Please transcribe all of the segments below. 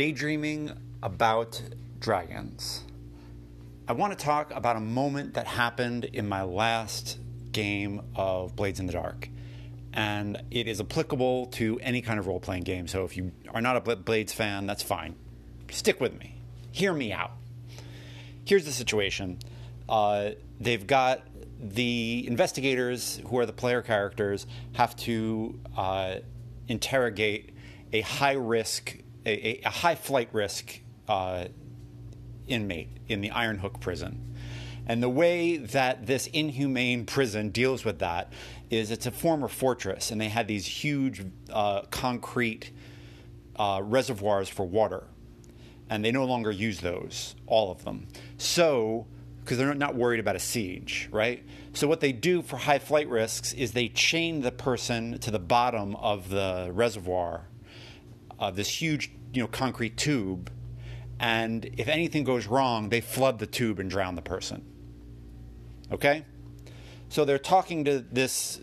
daydreaming about dragons. I want to talk about a moment that happened in my last game of Blades in the Dark. And it is applicable to any kind of role playing game. So if you are not a Blades fan, that's fine. Stick with me. Hear me out. Here's the situation uh, they've got the investigators, who are the player characters, have to uh, interrogate a high risk, a, a high flight risk uh, inmate in the Iron Hook prison. And the way that this inhumane prison deals with that is it's a former fortress, and they had these huge uh, concrete uh, reservoirs for water. And they no longer use those, all of them. So, because they're not worried about a siege, right? So, what they do for high flight risks is they chain the person to the bottom of the reservoir of this huge, you know, concrete tube. And if anything goes wrong, they flood the tube and drown the person. Okay? So they're talking to this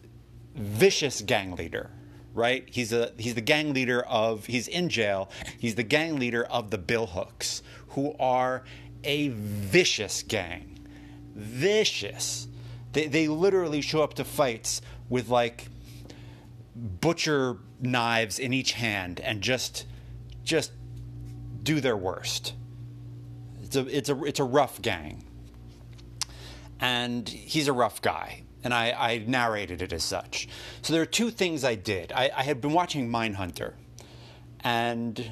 vicious gang leader, right? He's a he's the gang leader of he's in jail. He's the gang leader of the Billhooks, who are a vicious gang. Vicious. They they literally show up to fights with like butcher knives in each hand and just just do their worst. It's a it's a it's a rough gang. And he's a rough guy. And I, I narrated it as such. So there are two things I did. I, I had been watching Mindhunter, and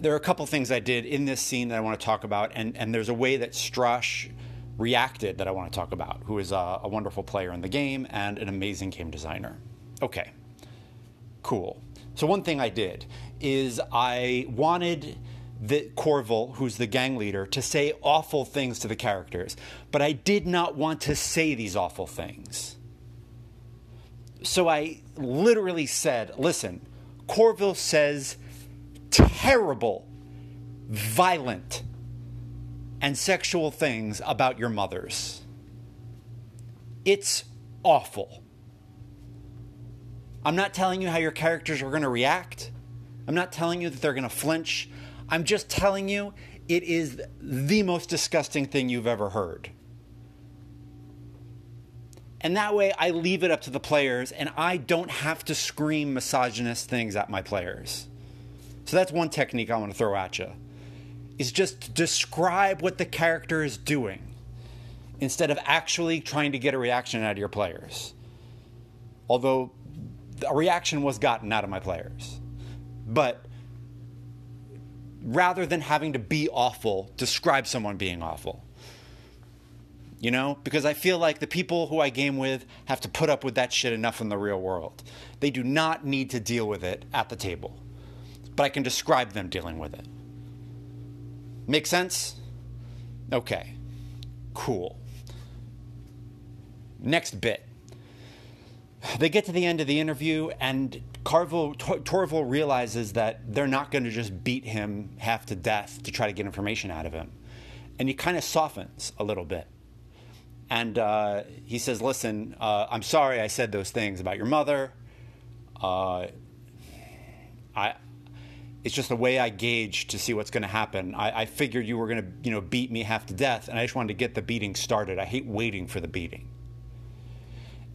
there are a couple things I did in this scene that I want to talk about, and, and there's a way that Strash reacted that I want to talk about, who is a, a wonderful player in the game and an amazing game designer. Okay, cool. So, one thing I did is I wanted the Corval, who's the gang leader, to say awful things to the characters, but I did not want to say these awful things. So I literally said, listen, Corval says terrible, violent, and sexual things about your mothers. It's awful. I'm not telling you how your characters are going to react. I'm not telling you that they're going to flinch. I'm just telling you it is the most disgusting thing you've ever heard. And that way I leave it up to the players and I don't have to scream misogynist things at my players. So that's one technique I want to throw at you. Is just describe what the character is doing instead of actually trying to get a reaction out of your players. Although a reaction was gotten out of my players. But rather than having to be awful, describe someone being awful. You know, because I feel like the people who I game with have to put up with that shit enough in the real world. They do not need to deal with it at the table, but I can describe them dealing with it. Make sense? Okay, cool. Next bit. They get to the end of the interview, and Torval realizes that they're not going to just beat him half to death to try to get information out of him. And he kind of softens a little bit. And uh, he says, Listen, uh, I'm sorry I said those things about your mother. Uh, I, it's just the way I gauged to see what's going to happen. I, I, figured you were going to, you know, beat me half to death, and I just wanted to get the beating started. I hate waiting for the beating.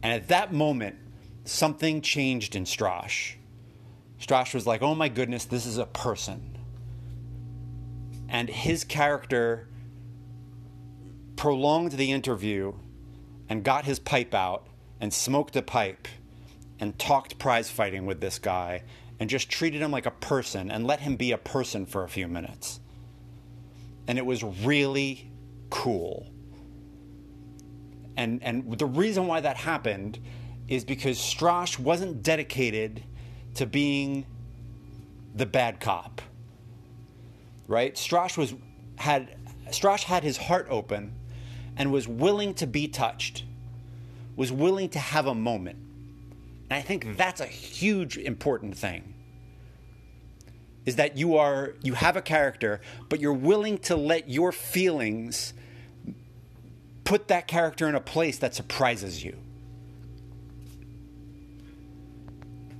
And at that moment, something changed in Strash. Strash was like, oh my goodness, this is a person. And his character prolonged the interview and got his pipe out and smoked a pipe and talked prize fighting with this guy and just treated him like a person and let him be a person for a few minutes. And it was really cool. And and the reason why that happened is because Strash wasn't dedicated to being the bad cop. Right? Strash was had Strash had his heart open and was willing to be touched. Was willing to have a moment. And I think that's a huge important thing. Is that you are you have a character, but you're willing to let your feelings put that character in a place that surprises you.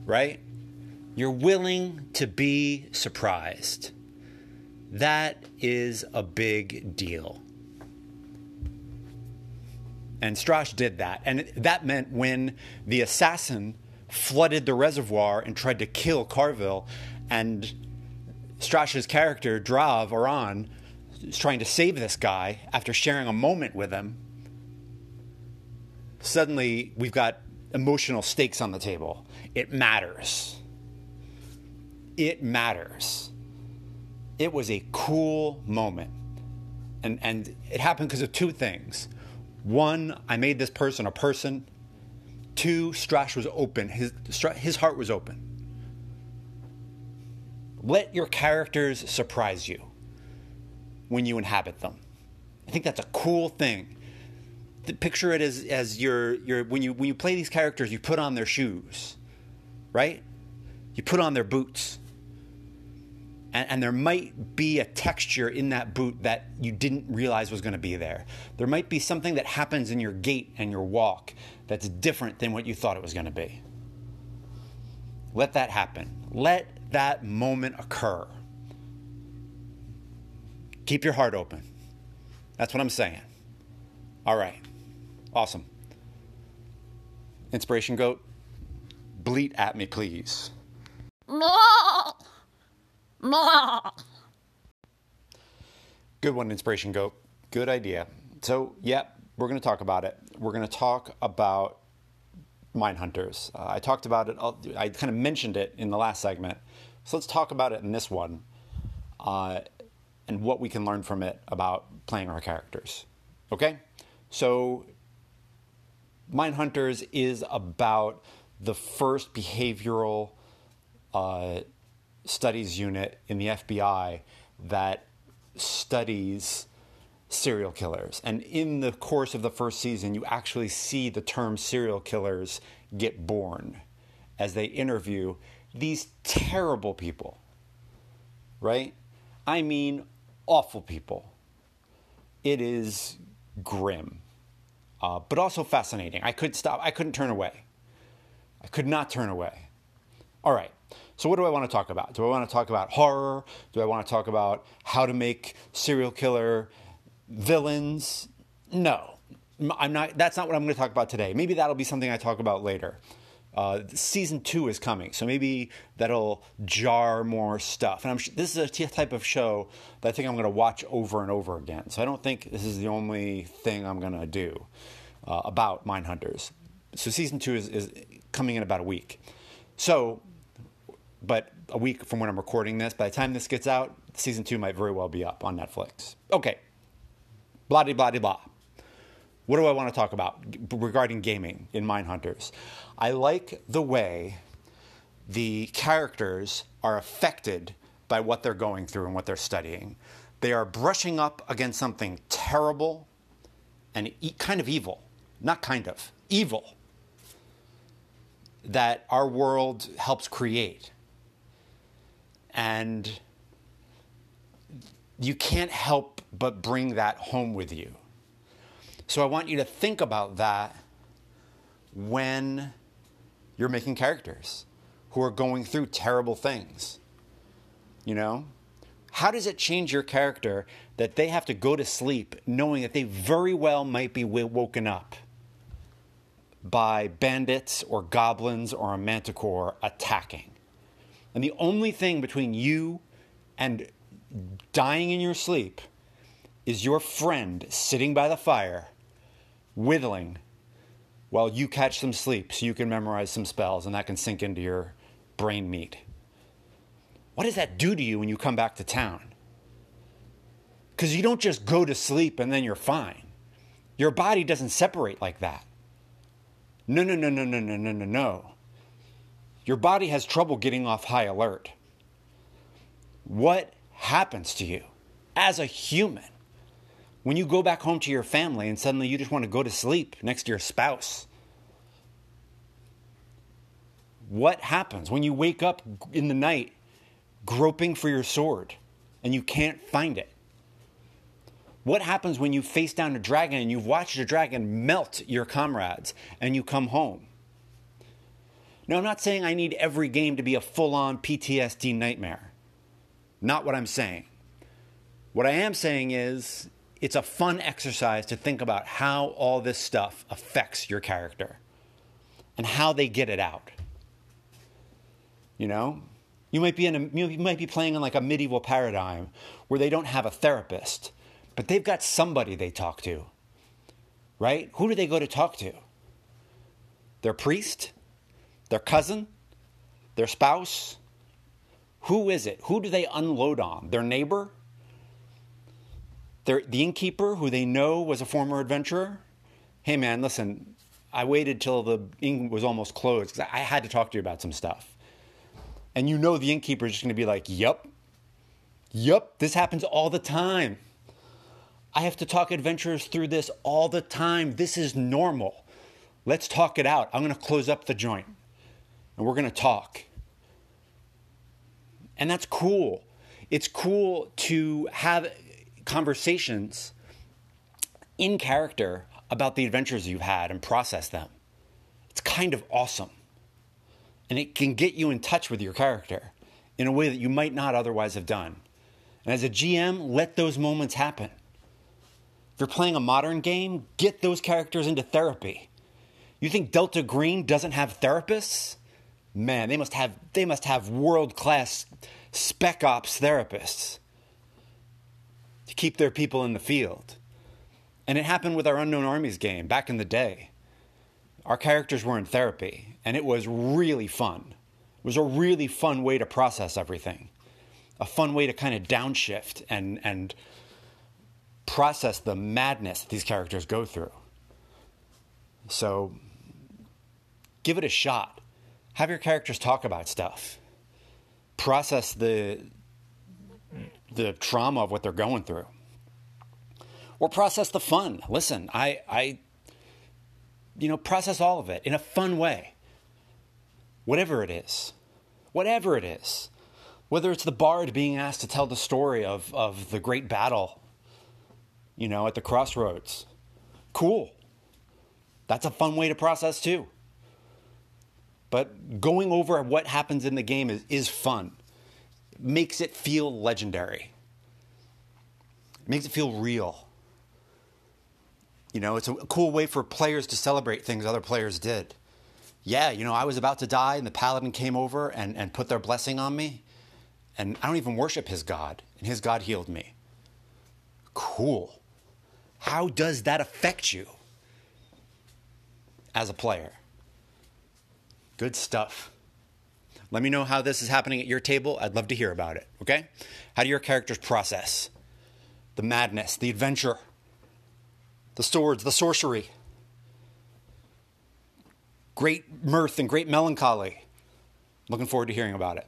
right? You're willing to be surprised. That is a big deal. And Strash did that. And that meant when the assassin flooded the reservoir and tried to kill Carville, and Strash's character, Drav, Aran, trying to save this guy after sharing a moment with him, suddenly we've got emotional stakes on the table. It matters. It matters. It was a cool moment. And, and it happened because of two things. One, I made this person a person. Two, Strash was open. His, his heart was open. Let your characters surprise you when you inhabit them. I think that's a cool thing. Picture it as, as your, your, when, you, when you play these characters, you put on their shoes, right? You put on their boots and, and, there might be a texture in that boot that you didn't realize was going to be there. There might be something that happens in your gait and your walk that's different than what you thought it was going to be. Let that happen. Let that moment occur. Keep your heart open. That's what I'm saying. All right. Awesome. Inspiration goat, bleat at me, please. Good one, Inspiration Goat. Good idea. So, yeah, we're going to talk about it. We're going to talk about Mindhunters. Uh, I talked about it, I kind of mentioned it in the last segment. So, let's talk about it in this one uh, and what we can learn from it about playing our characters. Okay? So, Mindhunters is about the first behavioral. Uh, studies unit in the FBI that studies serial killers. And in the course of the first season, you actually see the term serial killers get born as they interview these terrible people, right? I mean, awful people. It is grim, uh, but also fascinating. I could stop. I couldn't turn away. I could not turn away. All right. So, what do I want to talk about? Do I want to talk about horror? Do I want to talk about how to make serial killer villains? No, I'm not. That's not what I'm going to talk about today. Maybe that'll be something I talk about later. Uh, season two is coming, so maybe that'll jar more stuff. And I'm, this is a type of show that I think I'm going to watch over and over again. So I don't think this is the only thing I'm going to do uh, about Mindhunters. So season two is, is coming in about a week. So but a week from when I'm recording this, by the time this gets out, season two might very well be up on Netflix. Okay. Blah, blah, blah, blah. What do I want to talk about regarding gaming in Mindhunters? I like the way the characters are affected by what they're going through and what they're studying. They are brushing up against something terrible and e- kind of evil. Not kind of, evil that our world helps create and you can't help but bring that home with you. So I want you to think about that when you're making characters who are going through terrible things. You know? How does it change your character that they have to go to sleep knowing that they very well might be woken up by bandits or goblins or a manticore attacking? And the only thing between you and dying in your sleep is your friend sitting by the fire, whittling, while you catch some sleep so you can memorize some spells and that can sink into your brain meat. What does that do to you when you come back to town? Because you don't just go to sleep and then you're fine. Your body doesn't separate like that. No, no, no, no, no, no, no, no, no your body has trouble getting off high alert. What happens to you as a human when you go back home to your family and suddenly you just want to go to sleep next to your spouse? What happens when you wake up in the night groping for your sword and you can't find it? What happens when you face down a dragon and you've watched a dragon melt your comrades and you come home? Now, I'm not saying I need every game to be a full on PTSD nightmare. Not what I'm saying. What I am saying is it's a fun exercise to think about how all this stuff affects your character and how they get it out. You know, you might be in a, you might be playing in like a medieval paradigm where they don't have a therapist, but they've got somebody they talk to. Right? Who do they go to talk to? Their priest? Their cousin? Their spouse? Who is it? Who do they unload on? Their neighbor? Their, the innkeeper who they know was a former adventurer? Hey man, listen, I waited till the inn was almost closed because I had to talk to you about some stuff. And you know the innkeeper is just going to be like, Yup, yup, this happens all the time. I have to talk adventurers through this all the time. This is normal. Let's talk it out. I'm going to close up the joint and we're going to talk. And that's cool. It's cool to have conversations in character about the adventures you've had and process them. It's kind of awesome. And it can get you in touch with your character in a way that you might not otherwise have done. And as a GM, let those moments happen. If you're playing a modern game, get those characters into therapy. You think Delta Green doesn't have therapists? Man, they must have they must have world-class spec ops therapists keep their people in the field. And it happened with our Unknown Armies game back in the day. Our characters were in therapy, and it was really fun. It was a really fun way to process everything, a fun way to kind of downshift and, and process the madness these characters go through. So give it a shot. Have your characters talk about stuff. Process the the trauma of what they're going through or process the fun. Listen, I, I, you know, process all of it in a fun way. Whatever it is, whatever it is, whether it's the bard being asked to tell the story of, of the great battle, you know, at the crossroads, cool. That's a fun way to process too. But going over what happens in the game is, is fun. Makes it feel legendary. It makes it feel real. You know, it's a cool way for players to celebrate things other players did. Yeah, you know, I was about to die and the paladin came over and, and put their blessing on me. And I don't even worship his God, and his God healed me. Cool. How does that affect you as a player? Good stuff. Let me know how this is happening at your table. I'd love to hear about it, okay? How do your characters process the madness, the adventure? the swords, the sorcery. Great mirth and great melancholy. Looking forward to hearing about it.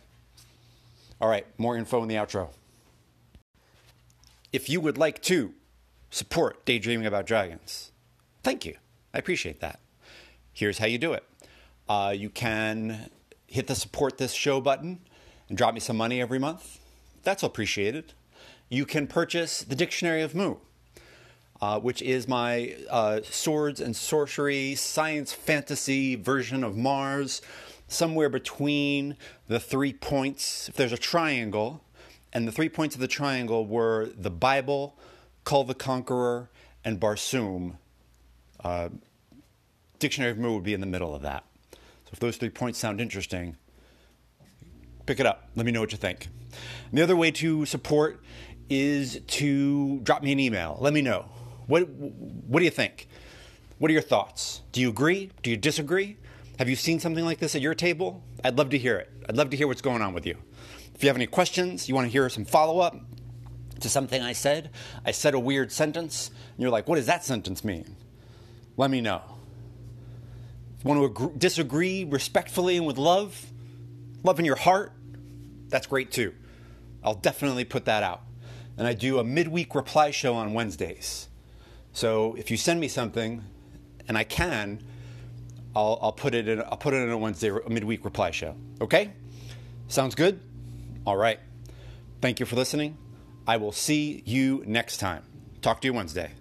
All right, more info in the outro. If you would like to support Daydreaming About Dragons, thank you. I appreciate that. Here's how you do it uh, you can hit the support this show button and drop me some money every month. That's appreciated. You can purchase the Dictionary of Mu uh, which is my uh, swords and sorcery science fantasy version of Mars, somewhere between the three points. If there's a triangle, and the three points of the triangle were the Bible, Conan the Conqueror, and Barsoom. Uh, Dictionary of Mu would be in the middle of that. So if those three points sound interesting, pick it up. Let me know what you think. And the other way to support is to drop me an email. Let me know. What, what do you think? What are your thoughts? Do you agree? Do you disagree? Have you seen something like this at your table? I'd love to hear it. I'd love to hear what's going on with you. If you have any questions, you want to hear some follow up to something I said, I said a weird sentence, and you're like, what does that sentence mean? Let me know. Want to agree, disagree respectfully and with love, love in your heart, that's great too. I'll definitely put that out. And I do a midweek reply show on Wednesdays. So if you send me something, and I can, I'll, I'll put it in. I'll put it in a Wednesday a midweek reply show. Okay, sounds good. All right. Thank you for listening. I will see you next time. Talk to you Wednesday.